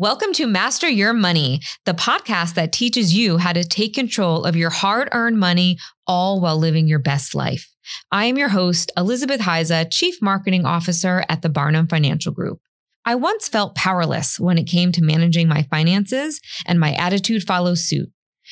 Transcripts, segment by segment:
Welcome to Master Your Money, the podcast that teaches you how to take control of your hard earned money, all while living your best life. I am your host, Elizabeth Hiza, Chief Marketing Officer at the Barnum Financial Group. I once felt powerless when it came to managing my finances, and my attitude follows suit.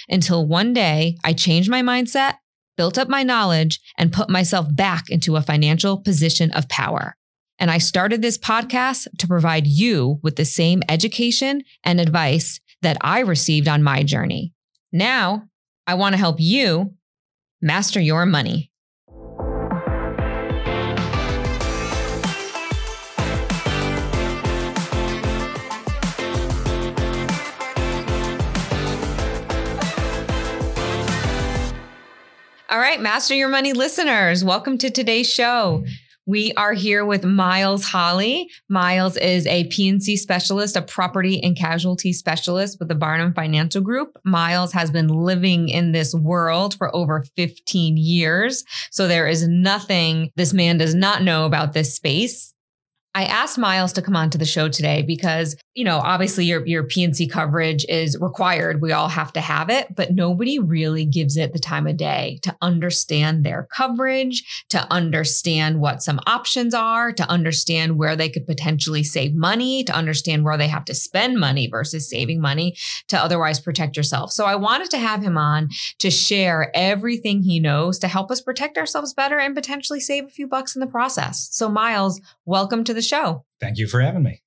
Until one day, I changed my mindset, built up my knowledge, and put myself back into a financial position of power. And I started this podcast to provide you with the same education and advice that I received on my journey. Now, I want to help you master your money. All right, Master Your Money listeners, welcome to today's show. We are here with Myles Holley. Myles is a P&C specialist, a property and casualty specialist with the Barnum Financial Group. Myles has been living in this world for over 15 years. So there is nothing this man does not know about this space. I asked Myles to come on to the show today because, you know, obviously your, your P&C coverage is required. We all have to have it, but nobody really gives it the time of day to understand their coverage, to understand what some options are, to understand where they could potentially save money, to understand where they have to spend money versus saving money to otherwise protect yourself. So I wanted to have him on to share everything he knows to help us protect ourselves better and potentially save a few bucks in the process. So Myles, welcome to the show. Thank you for having me.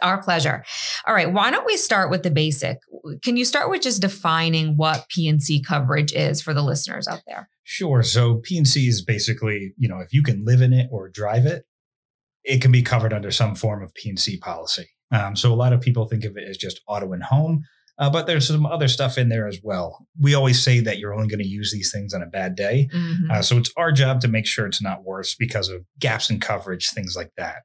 Our pleasure. All right, why don't we start with the basic? Can you start with just defining what P&C coverage is for the listeners out there? Sure. So P&C is basically, you know, if you can live in it or drive it, it can be covered under some form of P&C policy. Um, so a lot of people think of it as just auto and home, uh, but there's some other stuff in there as well. We always say that you're only going to use these things on a bad day. Mm-hmm. Uh, so it's our job to make sure it's not worse because of gaps in coverage, things like that.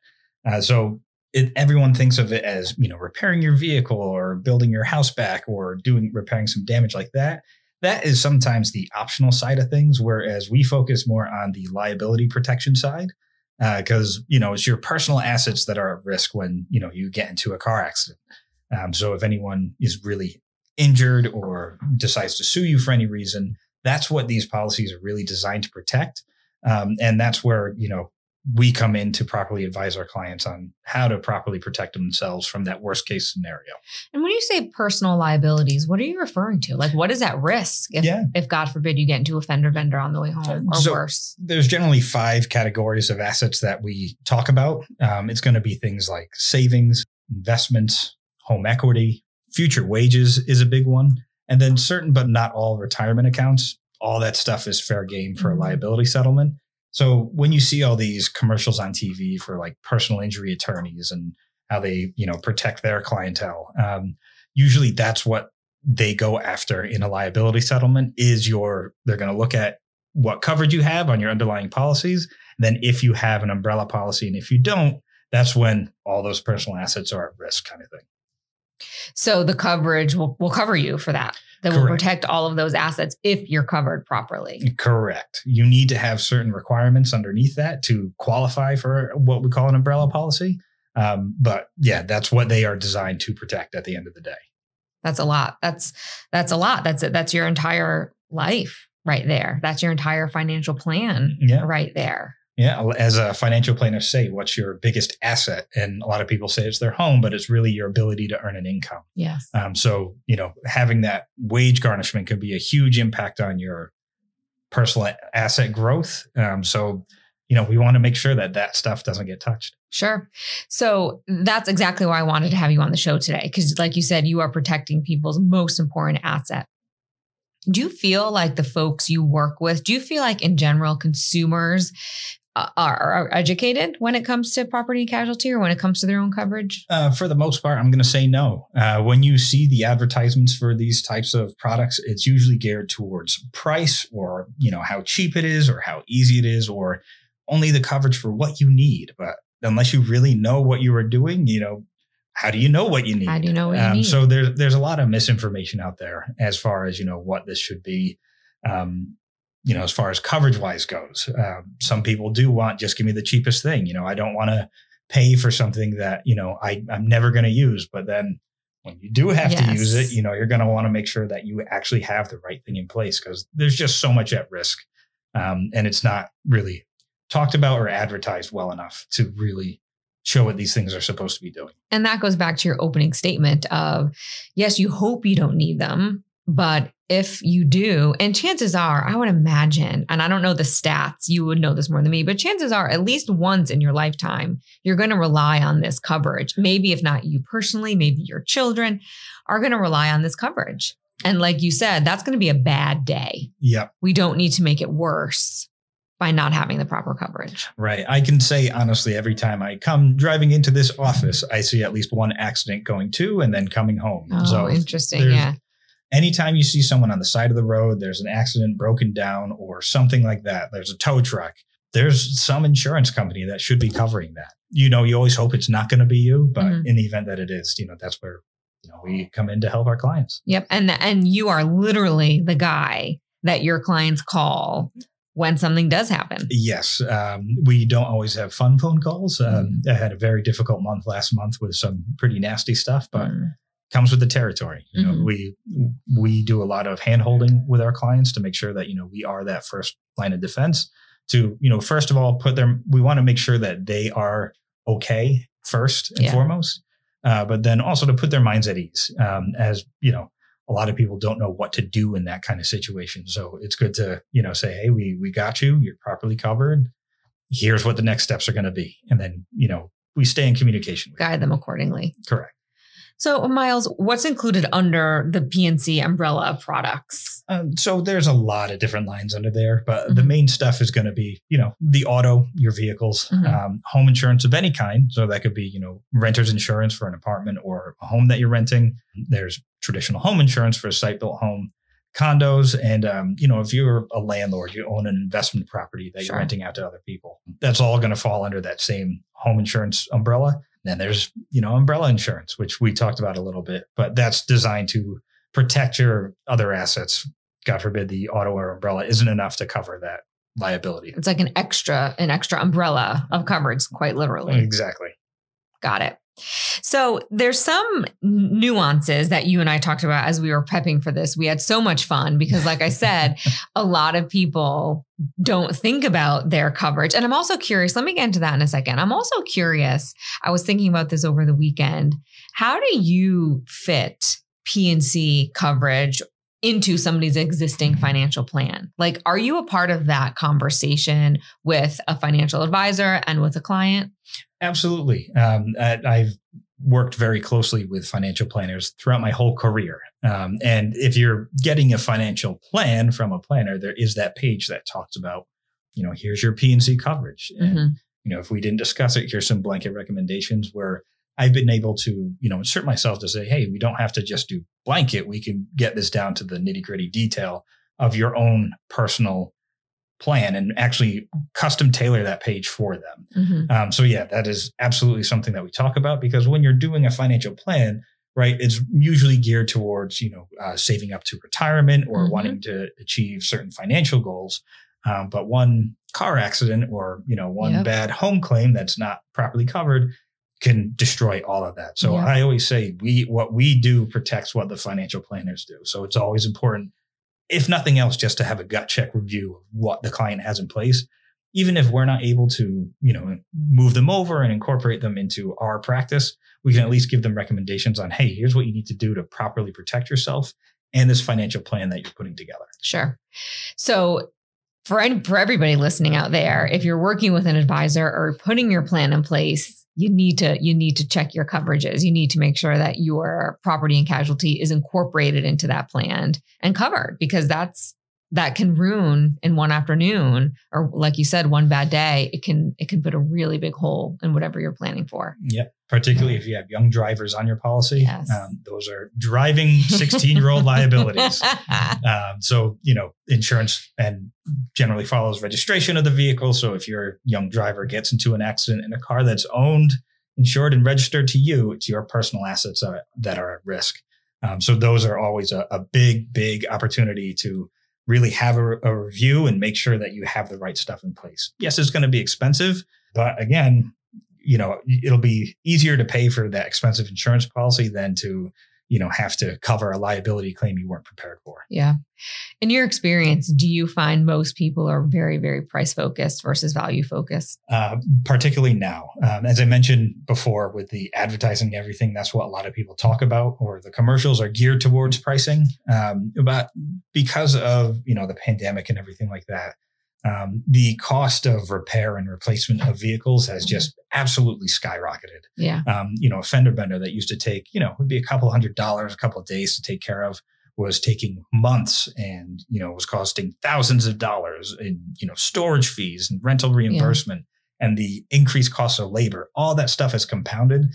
Uh, so it, everyone thinks of it as you know repairing your vehicle or building your house back or doing repairing some damage like that. That is sometimes the optional side of things, whereas we focus more on the liability protection side because uh, you know it's your personal assets that are at risk when you know you get into a car accident. Um, so if anyone is really injured or decides to sue you for any reason, that's what these policies are really designed to protect. Um, and that's where you know we come in to properly advise our clients on how to properly protect themselves from that worst case scenario. And when you say personal liabilities, what are you referring to? Like what is at risk if, yeah. if God forbid you get into a fender bender on the way home or so worse? There's generally five categories of assets that we talk about. Um, it's going to be things like savings, investments, home equity, future wages is a big one. And then certain but not all retirement accounts. All that stuff is fair game for mm-hmm. a liability settlement. So when you see all these commercials on TV for like personal injury attorneys and how they, you know, protect their clientele, um, usually that's what they go after in a liability settlement is your they're going to look at what coverage you have on your underlying policies. Then if you have an umbrella policy and if you don't, that's when all those personal assets are at risk kind of thing. So the coverage will, will cover you for that that Correct. will protect all of those assets if you're covered properly. Correct. You need to have certain requirements underneath that to qualify for what we call an umbrella policy. Um, but yeah, that's what they are designed to protect at the end of the day. That's a lot. That's that's a lot. That's it. That's your entire life right there. That's your entire financial plan yeah. right there. Yeah, as a financial planner say, what's your biggest asset? And a lot of people say it's their home, but it's really your ability to earn an income. Yes. Um, so you know, having that wage garnishment could be a huge impact on your personal asset growth. Um, so you know, we want to make sure that that stuff doesn't get touched. Sure. So that's exactly why I wanted to have you on the show today, because like you said, you are protecting people's most important asset. Do you feel like the folks you work with, do you feel like in general consumers are, are, educated when it comes to property casualty or when it comes to their own coverage? Uh, for the most part, I'm going to say no. Uh, when you see the advertisements for these types of products, it's usually geared towards price or you know how cheap it is or how easy it is or only the coverage for what you need. But unless you really know what you are doing, you know, how do you know what you need? How do you know what um, you need? So there's there's a lot of misinformation out there as far as you know what this should be. Um, you know, as far as coverage wise goes. Uh, some people do want just give me the cheapest thing. You know, I don't want to pay for something that you know I I'm never going to use. But then when you do have to use it, you know, you're going to want to make sure that you actually have the right thing in place because there's just so much at risk. Um, and it's not really talked about or advertised well enough to really show what these things are supposed to be doing. And that goes back to your opening statement of yes, you hope you don't need them, but if you do, and chances are, I would imagine, and I don't know the stats, you would know this more than me, but chances are at least once in your lifetime, you're going to rely on this coverage. Maybe if not you personally, maybe your children are going to rely on this coverage. And like you said, that's going to be a bad day. Yep. We don't need to make it worse by not having the proper coverage. Right. I can say honestly, every time I come driving into this office, I see at least one accident going to and then coming home. Oh, so interesting. Yeah. Anytime you see someone on the side of the road, there's an accident broken down or something like that, there's a tow truck, there's some insurance company that should be covering that. You know, you always hope it's not going to be you, but Mhm. in the event that it is, you know, that's where, you know, we come in to help our clients. Yep. And and you are literally the guy that your clients call when something does happen. Yes, um, we don't always have fun phone calls. Um, Mm-hmm. I had a very difficult month last month with some pretty nasty stuff, but Mm. Comes with the territory. You know, Mhm. we we do a lot of hand holding with our clients to make sure that you know we are that first line of defense. To you know, first of all, put them. We want to make sure that they are okay first and Yeah. foremost, uh, but then also to put their minds at ease. Um, as you know, a lot of people don't know what to do in that kind of situation. So it's good to you know say, hey, we we got you. You're properly covered. Here's what the next steps are going to be, and then you know we stay in communication. Guide them accordingly. Correct. So, Myles, what's included under the P&C umbrella of products? Um, so there's a lot of different lines under there, but the Mhm. main stuff is going to be, you know, the auto, your vehicles, Mhm. um, home insurance of any kind. So that could be, you know, renter's insurance for an apartment or a home that you're renting. There's traditional home insurance for a site built home, condos, and um, you know, if you're a landlord, you own an investment property that Sure. you're renting out to other people. That's all going to fall under that same home insurance umbrella. Then there's, you know, umbrella insurance, which we talked about a little bit, but that's designed to protect your other assets. God forbid the auto or umbrella isn't enough to cover that liability. It's like an extra, an extra umbrella of coverage, quite literally. Exactly. Got it. So there's some nuances that you and I talked about as we were prepping for this. We had so much fun because, like I said, a lot of people don't think about their coverage. And I'm also curious, let me get into that in a second. I'm also curious. I was thinking about this over the weekend. How do you fit P&C coverage into somebody's existing financial plan? Like, are you a part of that conversation with a financial advisor and with a client? Absolutely. Um, I've worked very closely with financial planners throughout my whole career. Um, and if you're getting a financial plan from a planner, there is that page that talks about, you know, here's your P&C coverage. And, Mhm. you know, if we didn't discuss it, here's some blanket recommendations where I've been able to, you know, insert myself to say, hey, we don't have to just do blanket. We can get this down to the nitty gritty detail of your own personal plan and actually custom tailor that page for them. Mhm. Um, so yeah, that is absolutely something that we talk about because when you're doing a financial plan, right, it's usually geared towards you know uh, saving up to retirement or Mhm. wanting to achieve certain financial goals. Um, but one car accident or you know one Yep. bad home claim that's not properly covered can destroy all of that. So Yeah. I always say we what we do protects what the financial planners do. So it's always important, if nothing else, just to have a gut check review of what the client has in place even if we're not able to, you know, move them over and incorporate them into our practice, we can at least give them recommendations on, hey, here's what you need to do to properly protect yourself and this financial plan that you're putting together. Sure. So for any, for everybody listening out there, if you're working with an advisor or putting your plan in place, you need to you need to check your coverages. You need to make sure that your property and casualty is incorporated into that plan and covered because that's that can ruin in one afternoon or like you said one bad day it can it can put a really big hole in whatever you're planning for Yep. Particularly if you have young drivers on your policy. Yes. Um, those are driving 16 year old liabilities. Um, so, you know, insurance and generally follows registration of the vehicle. So if your young driver gets into an accident in a car that's owned, insured, and registered to you, it's your personal assets are, that are at risk. Um, so those are always a, a big, big opportunity to really have a, a review and make sure that you have the right stuff in place. Yes, it's going to be expensive, but again, you know, it'll be easier to pay for that expensive insurance policy than to you know, have to cover a liability claim you weren't prepared for. Yeah. In your experience, do you find most people are very, very price focused versus value focused? Uh, particularly now, um, as I mentioned before, with the advertising, everything, that's what a lot of people talk about, or the commercials are geared towards pricing. Um, but because of you know the pandemic and everything like that, um, the cost of repair and replacement of vehicles has just absolutely skyrocketed. Yeah. Um, you know, a fender bender that used to take, you know, would be a couple hundred dollars, a couple of days to take care of was taking months and, you know, was costing thousands of dollars in, you know, storage fees and rental reimbursement yeah. and the increased cost of labor. All that stuff has compounded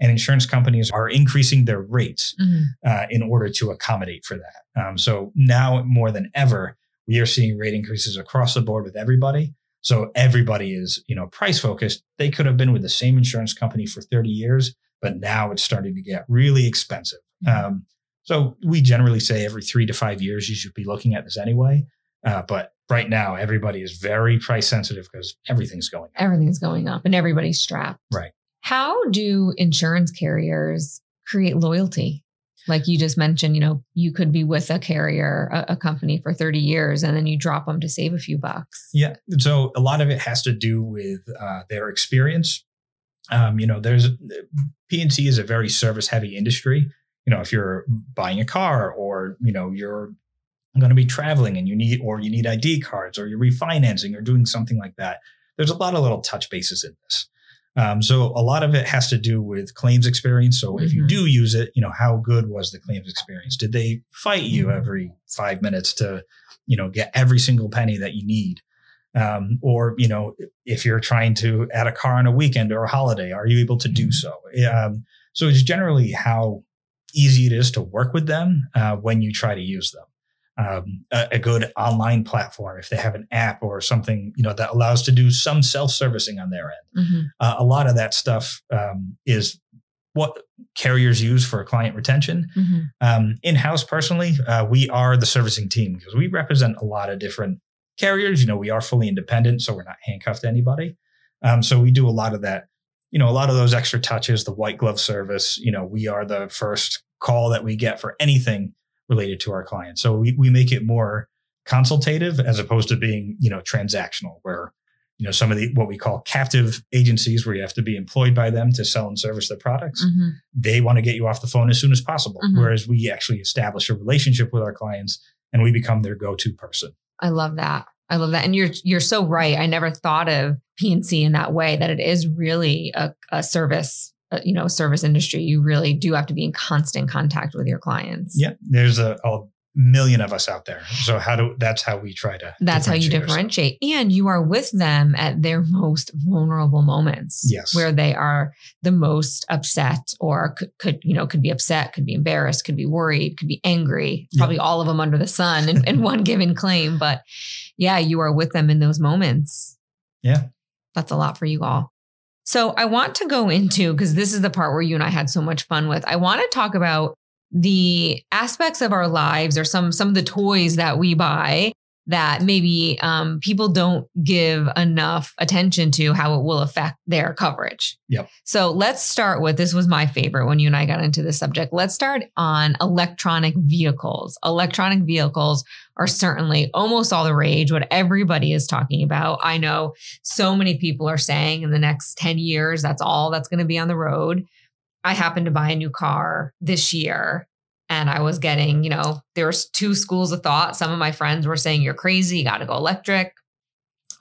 and insurance companies are increasing their rates mm-hmm. uh, in order to accommodate for that. Um, so now more than ever, we are seeing rate increases across the board with everybody. So everybody is, you know, price focused. They could have been with the same insurance company for 30 years, but now it's starting to get really expensive. Mm-hmm. Um, so we generally say every three to five years you should be looking at this anyway. Uh, but right now everybody is very price sensitive because everything's going up. Everything's going up and everybody's strapped. Right. How do insurance carriers create loyalty? Like you just mentioned, you know, you could be with a carrier, a, a, company for 30 years, and then you drop them to save a few bucks. Yeah. So a lot of it has to do with uh, their experience. Um, you know, there's P&C is a very service heavy industry. You know, if you're buying a car or, you know, you're going to be traveling and you need, or you need ID cards or you're refinancing or doing something like that, there's a lot of little touch bases in this. Um, so a lot of it has to do with claims experience. So if mm-hmm. you do use it, you know, how good was the claims experience? Did they fight you mm-hmm. every five minutes to, you know, get every single penny that you need? Um, or, you know, if you're trying to add a car on a weekend or a holiday, are you able to do mm-hmm. so? Um, so it's generally how easy it is to work with them uh, when you try to use them um, a, a, good online platform, if they have an app or something, you know, that allows to do some self-servicing on their end. Mm-hmm. Uh, a lot of that stuff um, is what carriers use for client retention. Mm-hmm. Um, in-house, personally, uh, we are the servicing team because we represent a lot of different carriers. You know, we are fully independent, so we're not handcuffed to anybody. Um, so we do a lot of that. You know, a lot of those extra touches, the white glove service. You know, we are the first call that we get for anything related to our clients. So we, we make it more consultative as opposed to being, you know, transactional where, you know, some of the, what we call captive agencies where you have to be employed by them to sell and service their products. Mm-hmm. They want to get you off the phone as soon as possible. Mm-hmm. Whereas we actually establish a relationship with our clients and we become their go-to person. I love that. I love that. And you're you're so right. I never thought of P&C in that way that it is really a, a service Uh, you know service industry you really do have to be in constant contact with your clients. Yeah there's a, a million of us out there. So how do that's how we try to that's how you differentiate ourselves. and you are with them at their most vulnerable moments. Yes. Where they are the most upset or could, could you know could be upset could be embarrassed could be worried could be angry. Probably all of them under the sun in, in one given claim. But yeah you are with them in those moments. Yeah. That's a lot for you all so I want to go into, because this is the part where you and I had so much fun with. I want to talk about the aspects of our lives or some some of the toys that we buy that maybe um, people don't give enough attention to how it will affect their coverage. Yep. So let's start with this was my favorite when you and I got into this subject. Let's start on electronic vehicles. Electronic vehicles are certainly almost all the rage, what everybody is talking about. I know so many people are saying in the next 10 years, that's all that's going to be on the road. I happened to buy a new car this year and I was getting, you know, there was two schools of thought. Some of my friends were saying you're crazy, you got to go electric.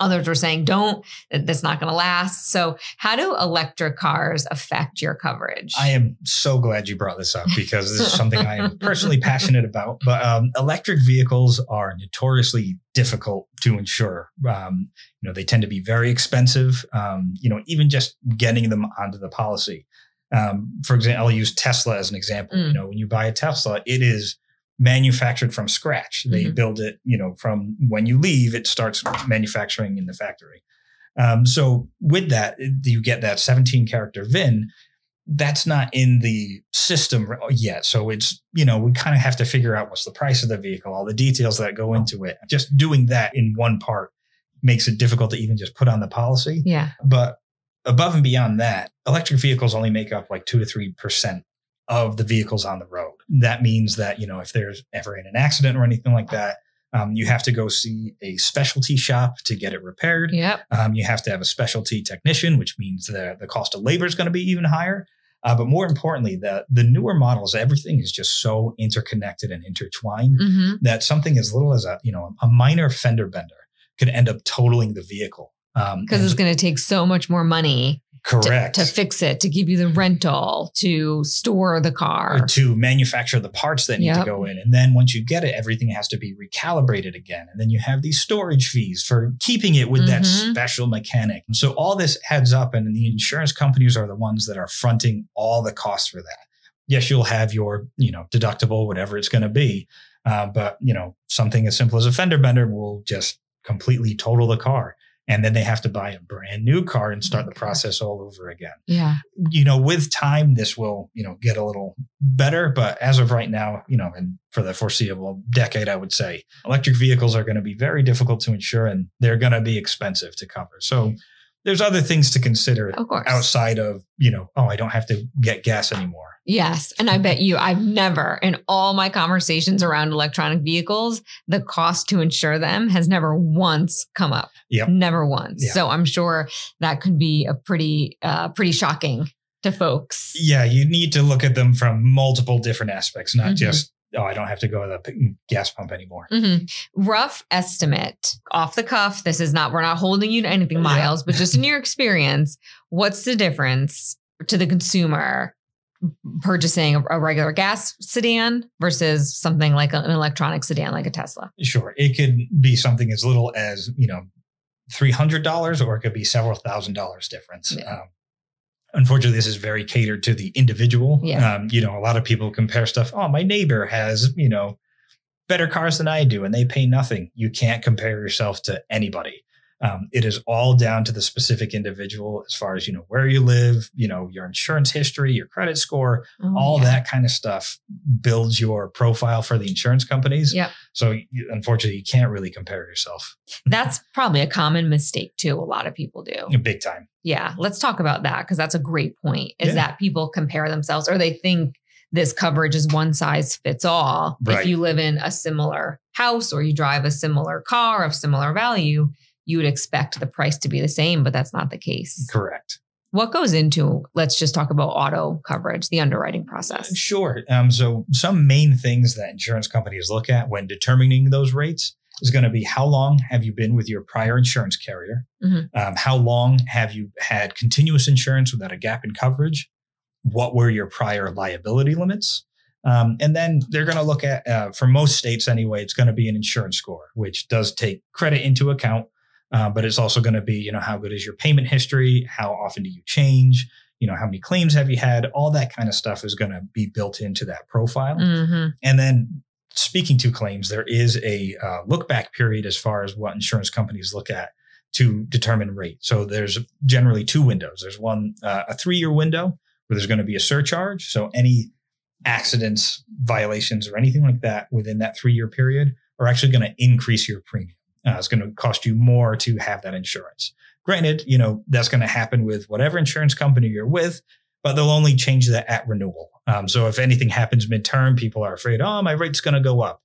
Others were saying don't, that's not going to last. So, how do electric cars affect your coverage? I am so glad you brought this up because this is something I am personally passionate about. But um, electric vehicles are notoriously difficult to insure. Um, you know, they tend to be very expensive. Um, you know, even just getting them onto the policy. Um, for example, I'll use Tesla as an example. Mm. You know, when you buy a Tesla, it is manufactured from scratch. They mm-hmm. build it, you know, from when you leave, it starts manufacturing in the factory. Um, so with that, you get that 17 character VIN. That's not in the system yet. So it's, you know, we kind of have to figure out what's the price of the vehicle, all the details that go into it. Just doing that in one part makes it difficult to even just put on the policy. Yeah. But above and beyond that, electric vehicles only make up like two to three percent of the vehicles on the road. that means that you know if there's ever in an accident or anything like that um, you have to go see a specialty shop to get it repaired Yep. um, you have to have a specialty technician which means the, the cost of labor is going to be even higher uh, but more importantly the, the newer models everything is just so interconnected and intertwined hmm that something as little as a you know a minor fender bender could end up totaling the vehicle Because and- it's going to take so much more money to, correct to fix it, to give you the rental, to store the or car. to manufacture the parts that need Yep. to go in. And then once you get it, everything has to be recalibrated again. And then you have these storage fees for keeping it with that Mhm. special mechanic. And so all this adds up, and the insurance companies are the ones that are fronting all the costs for that. Yes, you'll have your, you know, deductible, whatever it's going to be. Uh, but, you know, something as simple as a fender bender will just completely total the car. And then they have to buy a brand new car and start the process all over again Yeah. you know, with time, this will, you know, get a little better. But as of right now, you know, and for the foreseeable decade, I would say electric vehicles are going to be very difficult to insure and they're going to be expensive to cover. So there's other things to consider Of course. outside of, you know, oh, I don't have to get gas anymore. Yes. And I bet you, I've never, in all my conversations around electronic vehicles, the cost to insure them has never once come up. Yep. Never once. Yeah. So I'm sure that could be a pretty, uh, pretty shocking to folks. Yeah, you need to look at them from multiple different aspects, not Mhm. just, oh, I don't have to go to the gas pump anymore. Mhm. Rough estimate off the cuff. This is not, we're not holding you to anything, Yeah. Myles, but just in your experience, what's the difference to the consumer purchasing a, a regular gas sedan versus something like an electronic sedan like a Tesla? Sure. It could be something as little as, you know, $300 or it could be several thousand dollars difference. Yeah. Um, unfortunately, this is very catered to the individual. Yeah. Um, you know, a lot of people compare stuff. Oh, my neighbor has, you know, better cars than I do and they pay nothing. You can't compare yourself to anybody. Um, it is all down to the specific individual as far as, you know, where you live, you know, your insurance history, your credit score, Oh, all yeah. that kind of stuff builds your profile for the insurance companies. Yep. So you- unfortunately, you can't really compare yourself That's probably a common mistake too. A lot of people do. big time. Yeah. Let's talk about that because that's a great point is Yeah. that people compare themselves or they think this coverage is one size fits all. Right. If you live in a similar house or you drive a similar car of similar value, you would expect the price to be the same, but that's not the case. Correct. What goes into, let's just talk about auto coverage, the underwriting process. Sure. Um, so some main things that insurance companies look at when determining those rates is going to be how long have you been with your prior insurance carrier? Mhm. Um, how long have you had continuous insurance without a gap in coverage? What were your prior liability limits? Um, and then they're going to look at, uh, for most states anyway, it's going to be an insurance score, which does take credit into account. Uh, but it's also going to be, you know, how good is your payment history? How often do you change? You know, how many claims have you had? All that kind of stuff is going to be built into that profile. hmm And then speaking to claims, there is a uh, look back period as far as what insurance companies look at to determine rate. So there's generally two windows. There's one, uh, a three year window where there's going to be a surcharge. So any accidents, violations, or anything like that within that three year period are actually going to increase your premium. Uh, it's going to cost you more to have that insurance. Granted, you know, that's going to happen with whatever insurance company you're with, but they'll only change that at renewal. Um, so if anything happens midterm, people are afraid, oh, my rate's going to go up.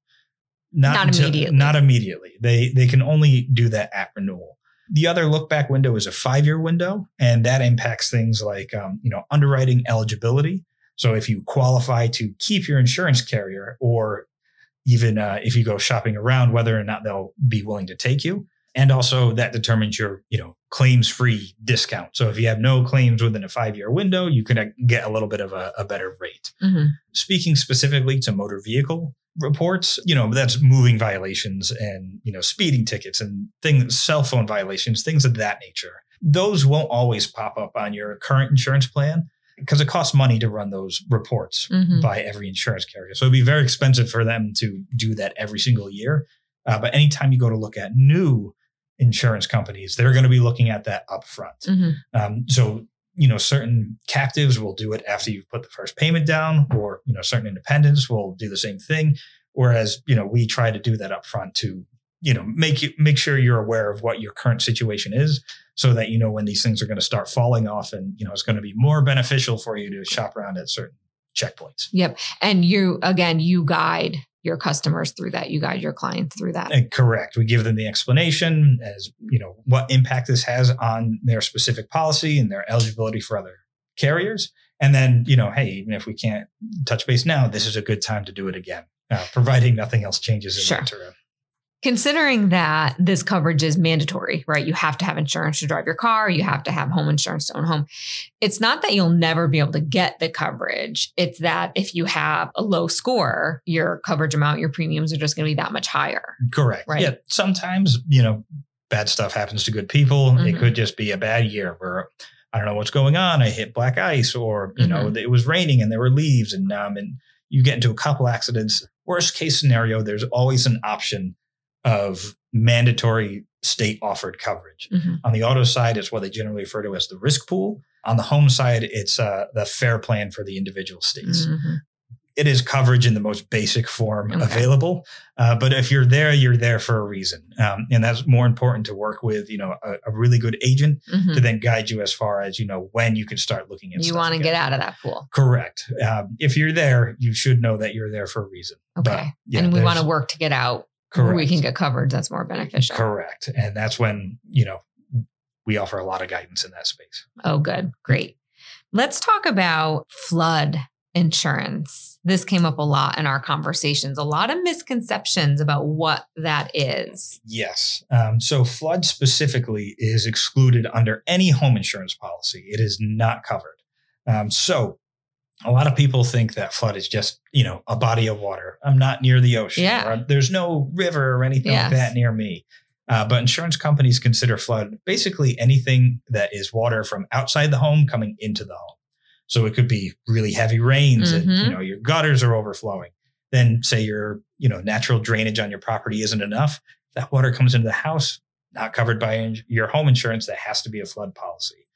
Not immediately. Not immediately. They they can only do that at renewal. The other look back window is a five year window, and that impacts things like um, you know underwriting eligibility. So if you qualify to keep your insurance carrier, or even uh, if you go shopping around, whether or not they'll be willing to take you, and also that determines your you know claims free discount. So if you have no claims within a five year window, you can uh, get a little bit of a, a better rate. hmm Speaking specifically to motor vehicle reports, you know that's moving violations and you know speeding tickets and things, cell phone violations, things of that nature. Those won't always pop up on your current insurance plan because it costs money to run those reports hmm by every insurance carrier. So it'd be very expensive for them to do that every single year. Uh, but anytime you go to look at new insurance companies, they're going to be looking at that upfront. hmm Um, so you know, certain captives will do it after you've put the first payment down, or you know, certain independents will do the same thing. Whereas you know, we try to do that upfront to you know make you make sure you're aware of what your current situation is, so that you know when these things are going to start falling off, and you know, it's going to be more beneficial for you to shop around at certain checkpoints. Yep. And you, again, you guide your customers through that. You guide your clients through that. Uh, correct. We give them the explanation as you know what impact this has on their specific policy and their eligibility for other carriers. And then you know, hey, even if we can't touch base now, this is a good time to do it again, uh, providing nothing else changes in Sure. the interim. Considering that this coverage is mandatory, right? You have to have insurance to drive your car, you have to have home insurance to own home. It's not that you'll never be able to get the coverage. It's that if you have a low score, your coverage amount, your premiums are just going to be that much higher. Correct. Right. Yeah. Sometimes you know bad stuff happens to good people. It Mhm. could just be a bad year where. I don't know what's going on. I hit black ice, or you know, Mm-hmm. it was raining and there were leaves, and um, and you get into a couple accidents. Worst case scenario, there's always an option of mandatory state offered coverage. Mhm. On the auto side, it's what they generally refer to as the risk pool. On the home side, it's uh, the fair plan for the individual states. Mhm. It is coverage in the most basic form Okay. available. Uh, but if you're there, you're there for a reason. Um, and that's more important to work with, you know, a, a really good agent Mhm. to then guide you as far as, you know, when you can start looking at You want to get out of that pool. Correct. Um, if you're there, you should know that you're there for a reason. But, Okay. yeah, and we want to work to get out Correct. we can get coverage that's more beneficial. Correct. And that's when, you know, we offer a lot of guidance in that space. Oh, good. Great. Let's talk about flood insurance. This came up a lot in our conversations, a lot of misconceptions about what that is. Yes. Um, so flood specifically is excluded under any home insurance policy. It is not covered. Um, so a lot of people think that flood is just, you know, a body of water. I'm not near the ocean. Yeah. Or there's no river or anything Yes. like that near me. Uh, but insurance companies consider flood basically anything that is water from outside the home coming into the home. So it could be really heavy rains and Mhm. you know your gutters are overflowing. Then say your you know natural drainage on your property isn't enough. That water comes into the house, not covered by in- your home insurance. That has to be a flood policy.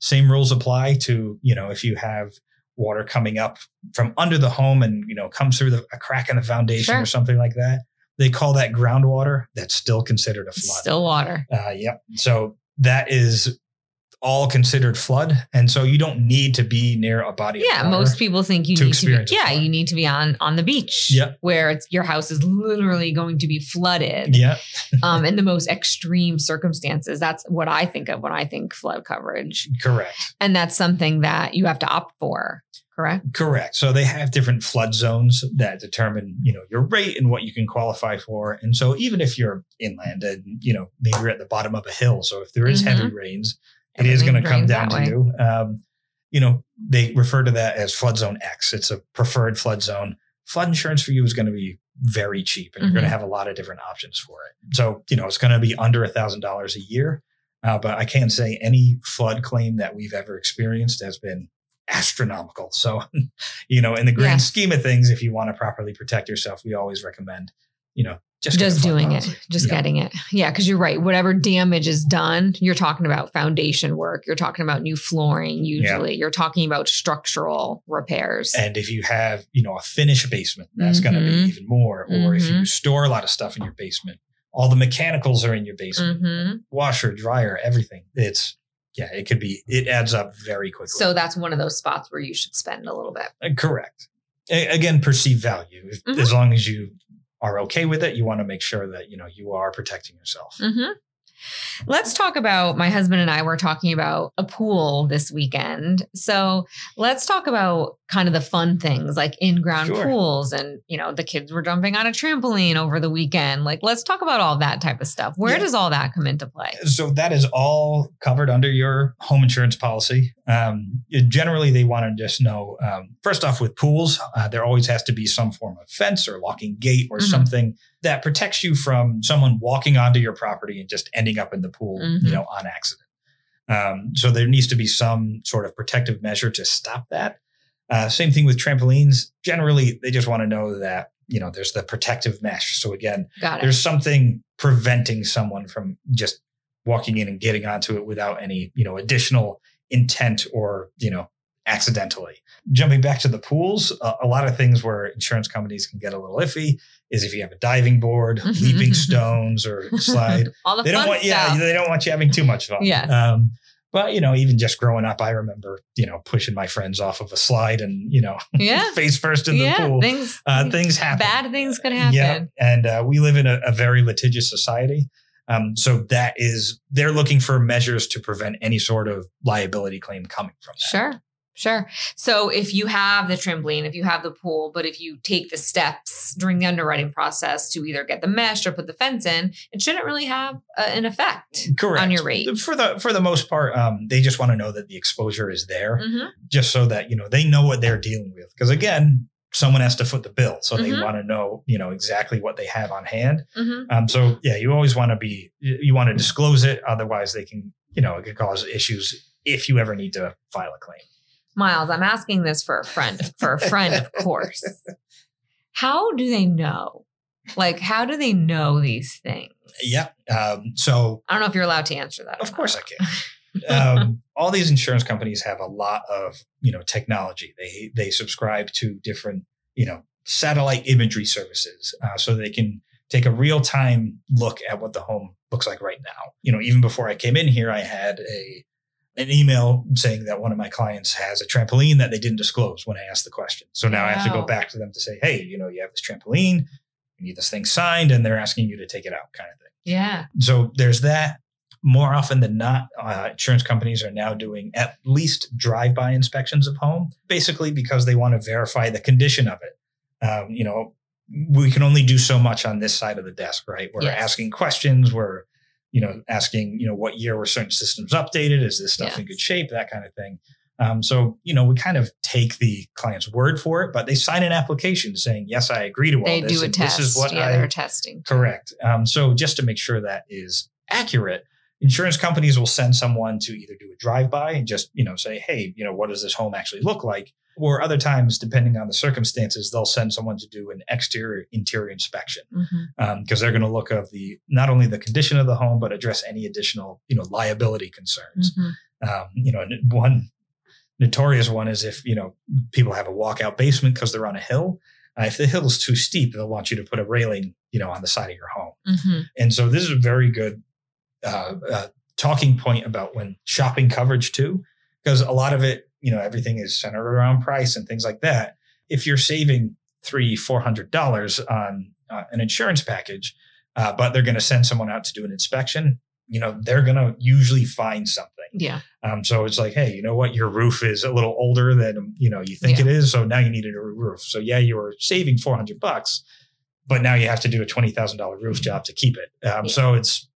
Same rules apply to you know if you have water coming up from under the home and you know comes through the, a crack in the foundation Sure. or something like that. They call that groundwater. That's still considered a flood. Still water. Uh, yep. So that is all considered flood, and so you don't need to be near a body. Yeah, of water. most people think you to need to be. Yeah, you need to be on on the beach. Yep. where it's your house is literally going to be flooded. Yeah, um, in the most extreme circumstances. That's what I think of when I think flood coverage, correct. and that's something that you have to opt for. Correct. Correct. So they have different flood zones that determine, you know, your rate and what you can qualify for. And so even if you're inland and, you know, maybe you're at the bottom of a hill, so if there is heavy rains, it is going to come down to you. Um, you know, they refer to that as flood zone X. It's a preferred flood zone. Flood insurance for you is going to be very cheap and you're going to have a lot of different options for it. So, you know, it's going to be under a thousand dollars a year. Uh, but I can say any flood claim that we've ever experienced has been astronomical. So, you know, in the grand Yes. scheme of things, if you want to properly protect yourself, we always recommend, you know, just, just doing it, just Yeah. getting it. Yeah, because you're right. Whatever damage is done, you're talking about foundation work. You're talking about new flooring. Usually, you're talking about structural repairs. And if you have, you know, a finished basement, that's going to be even more. Or if you Mhm. store a lot of stuff in your basement, all the mechanicals are in your basement, Mhm. washer, dryer, everything. It's, yeah, it could be, it adds up very quickly. So that's one of those spots where you should spend a little bit. Uh, correct. A- again, perceived value. If, Mhm. As long as you are okay with it, you want to make sure that, you know, you are protecting yourself. hmm Let's talk about my husband and I were talking about a pool this weekend. So let's talk about kind of the fun things like in ground Sure. pools and, you know, the kids were jumping on a trampoline over the weekend. Like, let's talk about all that type of stuff. Where Yeah. does all that come into play? So that is all covered under your home insurance policy. Um, it- generally, they want to just know um, first off with pools, uh, there always has to be some form of fence or locking gate or Mhm. something that protects you from someone walking onto your property and just ending up in the pool, Mhm. you know, on accident. Um, so there needs to be some sort of protective measure to stop that. Uh, same thing with trampolines. Generally, they just want to know that you know there's the protective mesh. So again, there's something preventing someone from just walking in and getting onto it without any you know additional intent or you know accidentally jumping back to the pools a, a lot of things where insurance companies can get a little iffy is if you have a diving board leaping stones or slide all the they fun don't want stuff. yeah they don't want you having too much fun Yes. um, But you know, even just growing up, I remember you know pushing my friends off of a slide and you know Yeah. face first in the yeah. pool. Things uh, things happen. bad things could happen. Yeah, and uh, we live in a, a very litigious society. Um, so that is they're looking for measures to prevent any sort of liability claim coming from that. Sure. Sure. So if you have the trampoline, if you have the pool, but if you take the steps during the underwriting process to either get the mesh or put the fence in, it shouldn't really have uh, an effect Correct. on your rate. For the for the most part, um, they just want to know that the exposure is there, Mhm. just so that you know they know what they're dealing with. Because again, someone has to foot the bill, so they Mhm. want to know you know exactly what they have on hand. Mhm. Um, so yeah, you always want to be you you want to disclose it, otherwise they can you know it could cause issues if you ever need to file a claim. Myles, I'm asking this for a friend, for a friend, of course. How do they know? Like, how do they know these things? Yep. Um, so I don't know if you're allowed to answer that. Of course I can. um, all these insurance companies have a lot of you know technology. They they subscribe to different you know satellite imagery services, uh, so they can take a real time look at what the home looks like right now. You know, even before I came in here, I had a an email saying that one of my clients has a trampoline that they didn't disclose when I asked the question. So now I have to go back to them to say, hey, you know, you have this trampoline, you need this thing signed, and they're asking you to take it out, kind of thing yeah. so there's that. More often than not, uh, insurance companies are now doing at least drive-by inspections of home, basically because they want to verify the condition of it. Um, you know, we can only do so much on this side of the desk, right? We're Yes. asking questions. We're, you know, asking, you know, what year were certain systems updated? Is this stuff in good shape? That kind of thing. Um, so, you know, we kind of take the client's word for it, but they sign an application saying, yes, I agree to all They this. do a test. This is what yeah, I they're testing. Correct. Um, so just to make sure that is accurate, insurance companies will send someone to either do a drive-by and just you know say, hey, you know, what does this home actually look like? Or other times, depending on the circumstances, they'll send someone to do an exterior interior inspection because they're going to look of the not only the condition of the home but address any additional you know liability concerns. Mhm. Um, you know, one notorious one is if you know people have a walkout basement because they're on a hill. Uh, if the hill is too steep, they'll want you to put a railing, you know, on the side of your home. Mhm. And so this is a very good uh, uh, talking point about when shopping coverage too, because a lot of it, you know, everything is centered around price and things like that. If you're saving three, four hundred dollars on uh, an insurance package, uh, but they're going to send someone out to do an inspection, you know, they're going to usually find something. Yeah. Um, so it's like, hey, you know what? Your roof is a little older than you know you think Yeah. it is, so now you need a new roof. So yeah, you were saving four hundred bucks, but now you have to do a twenty thousand dollar roof job to keep it. Um, Yeah. So it's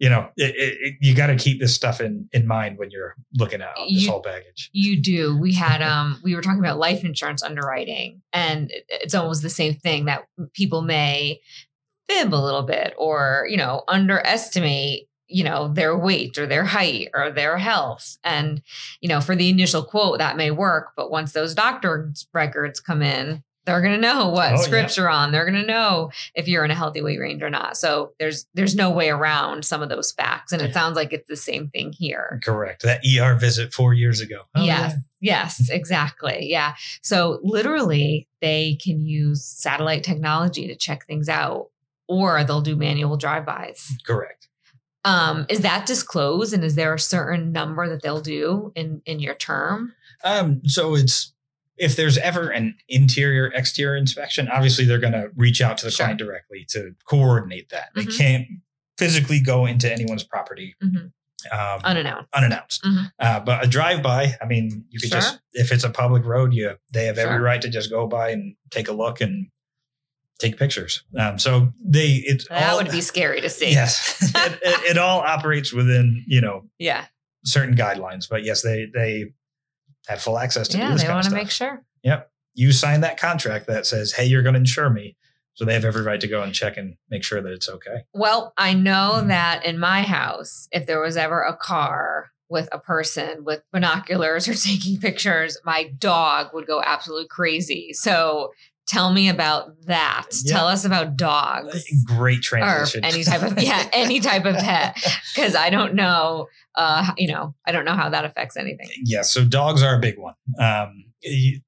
you know it, it, you got to keep this stuff in in mind when you're looking at this You- whole baggage. You do. We had um we were talking about life insurance underwriting and it's almost the same thing that people may fib a little bit or, you know, underestimate, you know, their weight or their height or their health. And, you know, for the initial quote that may work, but once those doctor records come in, they're going to know what Oh, yeah. scripts are on. They're going to know if you're in a healthy weight range or not. So there's there's no way around some of those facts and it sounds like it's the same thing here. Correct. That ER visit four years ago. Oh, yes. Yes, exactly. Yeah. So literally, they can use satellite technology to check things out, or they'll do manual drive-bys. Correct. Um, is that disclosed, and is there a certain number that they'll do in in your term? Um, so it's if there's ever an interior exterior inspection, obviously they're going to reach out to the Sure. client directly to coordinate that. They Mhm. can't physically go into anyone's property Mhm. um, Unannounced. unannounced. Mhm. Uh, but a drive by, I mean, you could Sure. just if it's a public road, you they have every right to just go by and take a look and take pictures. Um, so they it That all, would be scary to see. yes, it, it, it all operates within you know Yeah. certain guidelines. But yes, they they have full access to Yeah. this They want to make sure. Yep. You sign that contract that says, "Hey, you're going to insure me," so they have every right to go and check and make sure that it's okay. Well, I know Mhm. that in my house, if there was ever a car with a person with binoculars or taking pictures, my dog would go absolutely crazy. So tell me about that. Yeah. Tell us about dogs Great or transition. any type of yeah, any type of pet because I don't know uh you know, I don't know how that affects anything. yeah, so dogs are a big one. Um, you-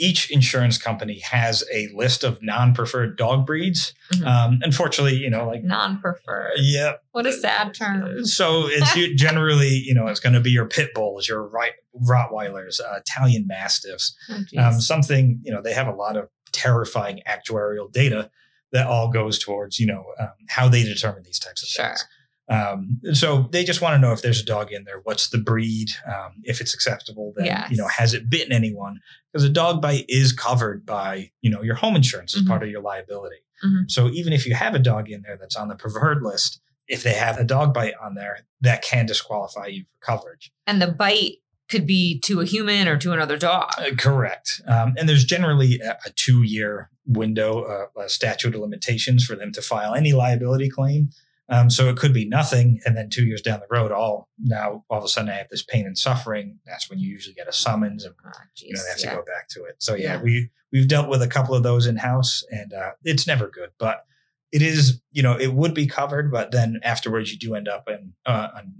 each insurance company has a list of non-preferred dog breeds. Mhm. Um, unfortunately, you know, like Non-preferred. yeah, What a sad term. so it's generally, you know, it's going to be your pit bulls, your right Rottweilers, uh, Italian Mastiffs, Oh, um, something. You know, they have a lot of terrifying actuarial data that all goes towards, you know, um, how they determine these types of Sure. things. Um, so they just want to know if there's a dog in there, what's the breed, um, if it's acceptable, then Yes. you know, has it bitten anyone? Because a dog bite is covered by, you know, your home insurance as Mhm. part of your liability. Mhm. So even if you have a dog in there that's on the preferred list, if they have a dog bite on there, that can disqualify you for coverage. and the bite could be to a human or to another dog. Uh, correct. Um, and there's generally a, a two year window, uh, a statute of limitations for them to file any liability claim. Um, so it could be nothing, and then two years down the road, all now all of a sudden I have this pain and suffering. That's when you usually get a summons, and Oh, you know they have to go back to it. So yeah, Yeah. we we've dealt with a couple of those in house, and uh, it's never good, but it is you know it would be covered, but then afterwards you do end up in uh, on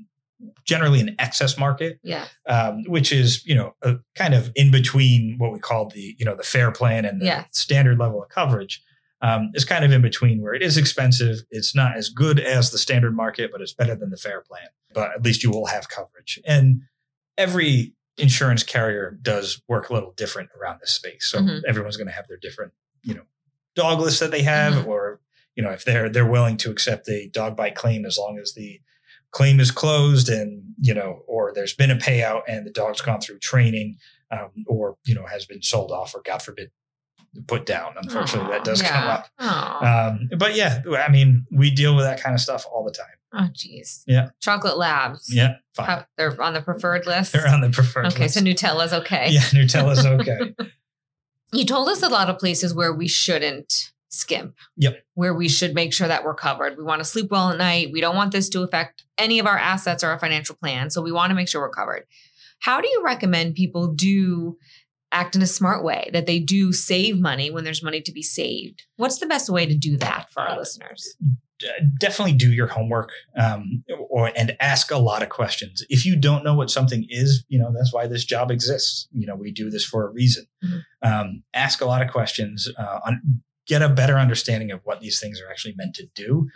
generally an excess market Yeah. um, which is you know a, kind of in between what we call the you know the fair plan and the Yeah. standard level of coverage. Um, is kind of in between where it is expensive. It's not as good as the standard market, but it's better than the fair plan. But at least you will have coverage. And every insurance carrier does work a little different around this space. So Mhm. everyone's going to have their different you know dog lists that they have, Mhm. or you know if they're they're willing to accept a dog bite claim as long as the claim is closed and you know or there's been a payout and the dog's gone through training um, or you know has been sold off or god forbid put down unfortunately that Aw, does come up um, but yeah i mean we deal with that kind of stuff all the time oh, jeez. yeah. Chocolate Labs. yeah fine How, they're on the preferred list. they're on the preferred list. okay, list. so Nutella's okay. yeah nutella's okay You told us a lot of places where we shouldn't skimp. Yep. Where we should make sure that we're covered. We want to sleep well at night. We don't want this to affect any of our assets or our financial plan. So we want to make sure we're covered. How do you recommend people do act in a smart way, that they do save money when there's money to be saved? What's the best way to do that for our listeners? Definitely do your homework um, or and ask a lot of questions if you don't know what something is you know that's why this job exists you know we do this for a reason Mhm. um, ask a lot of questions uh, on, get a better understanding of what these things are actually meant to do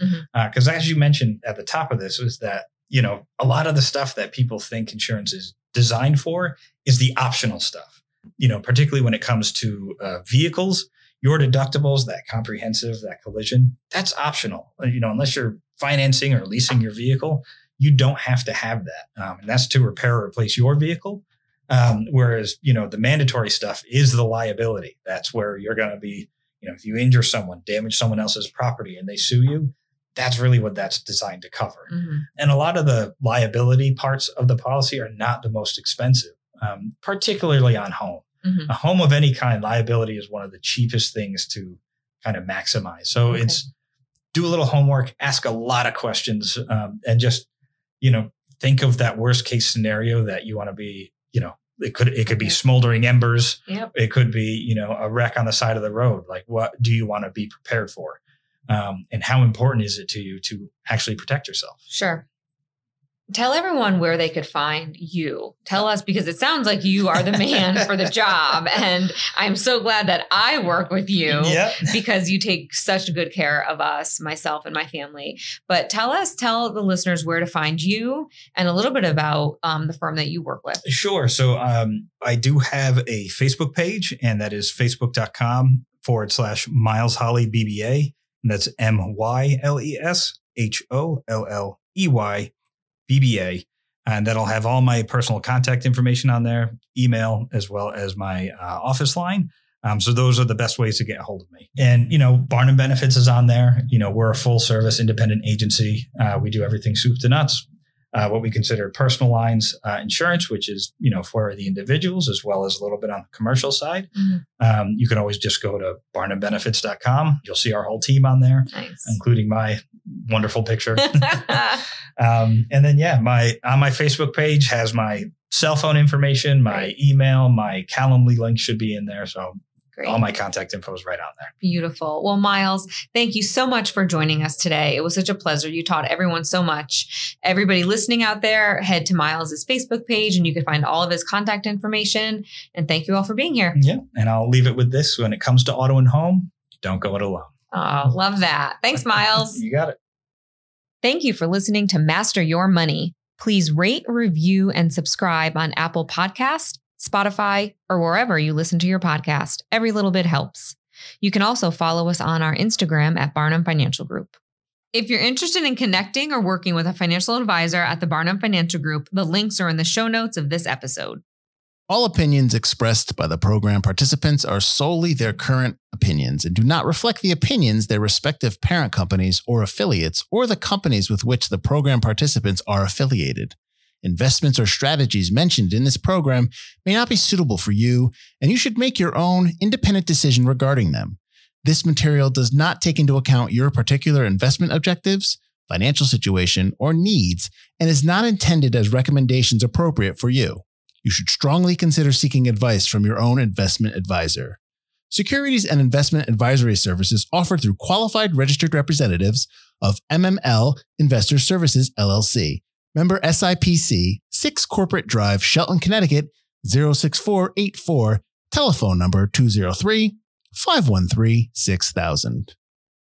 because as you mentioned at the top of this was that you know a lot of the stuff that people think insurance is designed for is the optional stuff you know particularly when it comes to uh, vehicles your deductibles, that comprehensive, that collision, that's optional. Uh, You know, unless you're financing or leasing your vehicle, you don't have to have that. Um, and that's to repair or replace your vehicle. Um, whereas, you know, the mandatory stuff is the liability. That's where you're going to be, you know, if you injure someone, damage someone else's property and they sue you, that's really what that's designed to cover. Mhm. And a lot of the liability parts of the policy are not the most expensive, um, particularly on home Mhm. a home of any kind, liability is one of the cheapest things to kind of maximize. So Okay. it's do a little homework, ask a lot of questions, um, and just you know think of that worst case scenario that you want to be. You know, it could it could be smoldering embers. Yep. It could be you know a wreck on the side of the road. Like what do you want to be prepared for? Um, and how important is it to you to actually protect yourself? Sure. Tell everyone where they could find you. Tell us because it sounds like you are the man for the job. And I'm so glad that I work with you Yep. because you take such good care of us, myself and my family. But tell us, tell the listeners where to find you and a little bit about um, the firm that you work with. Sure. So um, I do have a Facebook page, and that is facebook.com forward slash Myles Holley BBA. And that's M Y L E S H O L L E Y BBA. And that'll have all my personal contact information on there, email, as well as my uh, office line. Um, so those are the best ways to get a hold of me. And, you know, Barnum Benefits is on there. You know, we're a full service independent agency. Uh, we do everything soup to nuts uh, what we consider personal lines uh, insurance, which is you know for the individuals as well as a little bit on the commercial side. Mhm. Um, you can always just go to barnumbenefits.com. You'll see our whole team on there, Nice. including my wonderful picture. um, and then yeah, my on my Facebook page has my cell phone information, my email, my Calendly link should be in there. So Great. All my contact info is right on there. Beautiful. Well, Myles, thank you so much for joining us today. It was such a pleasure. You taught everyone so much. Everybody listening out there, head to Myles's Facebook page and you can find all of his contact information. And thank you all for being here. Yeah. And I'll leave it with this when it comes to auto and home, don't go it alone. Oh, love that. Thanks, Myles. you got it. Thank you for listening to Master Your Money. Please rate, review, and subscribe on Apple Podcast, Spotify, or wherever you listen to your podcast. Every little bit helps. You can also follow us on our Instagram at Barnum Financial Group. If you're interested in connecting or working with a financial advisor at the Barnum Financial Group, the links are in the show notes of this episode. All opinions expressed by the program participants are solely their current opinions and do not reflect the opinions their respective parent companies or affiliates or the companies with which the program participants are affiliated. Investments or strategies mentioned in this program may not be suitable for you, and you should make your own independent decision regarding them. This material does not take into account your particular investment objectives, financial situation, or needs, and is not intended as recommendations appropriate for you you should strongly consider seeking advice from your own investment advisor. Securities and investment advisory services offered through qualified registered representatives of MML Investor Services LLC. Member SIPC, 6 Corporate Drive, Shelton, Connecticut 06484, telephone number 203 513 6000.